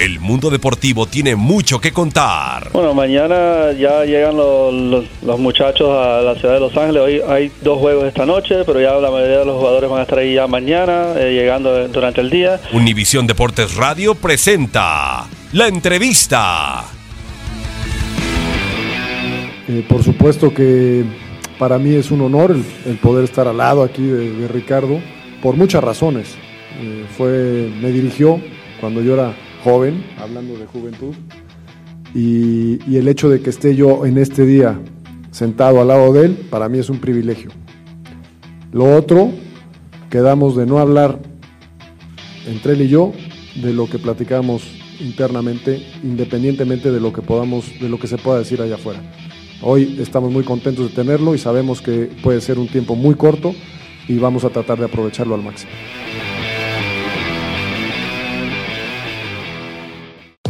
El mundo deportivo tiene mucho que contar. Bueno, mañana ya llegan los, los- los muchachos a la ciudad de Los Ángeles. Hoy hay dos juegos esta noche, pero ya la mayoría de los jugadores van a estar ahí ya mañana, eh, llegando durante el día. Univisión Deportes Radio presenta la entrevista. Eh, por supuesto que para mí es un honor el, el poder estar al lado aquí de, de Ricardo, por muchas razones. Eh, fue, me dirigió cuando yo era joven, hablando de juventud, y, el hecho de que esté yo en este día sentado al lado de él, para mí es un privilegio. Lo otro, quedamos de no hablar entre él y yo de lo que platicamos internamente, independientemente de lo que podamos, de lo que se pueda decir allá afuera. Hoy estamos muy contentos de tenerlo y sabemos que puede ser un tiempo muy corto y vamos a tratar de aprovecharlo al máximo.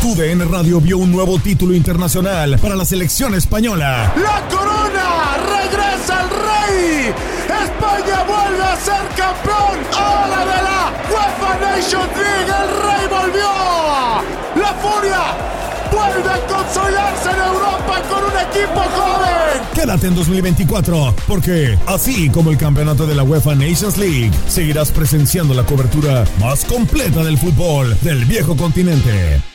Tu DN Radio vio un nuevo título internacional para la selección española. ¡La corona! ¡Regresa el rey! ¡España vuelve a ser campeón! ¡Ahora de la UEFA Nations League! ¡El rey volvió! ¡La furia! ¡Vuelve a consolidarse en Europa con un equipo joven! Quédate en 2024, porque así como el campeonato de la UEFA Nations League, seguirás presenciando la cobertura más completa del fútbol del viejo continente.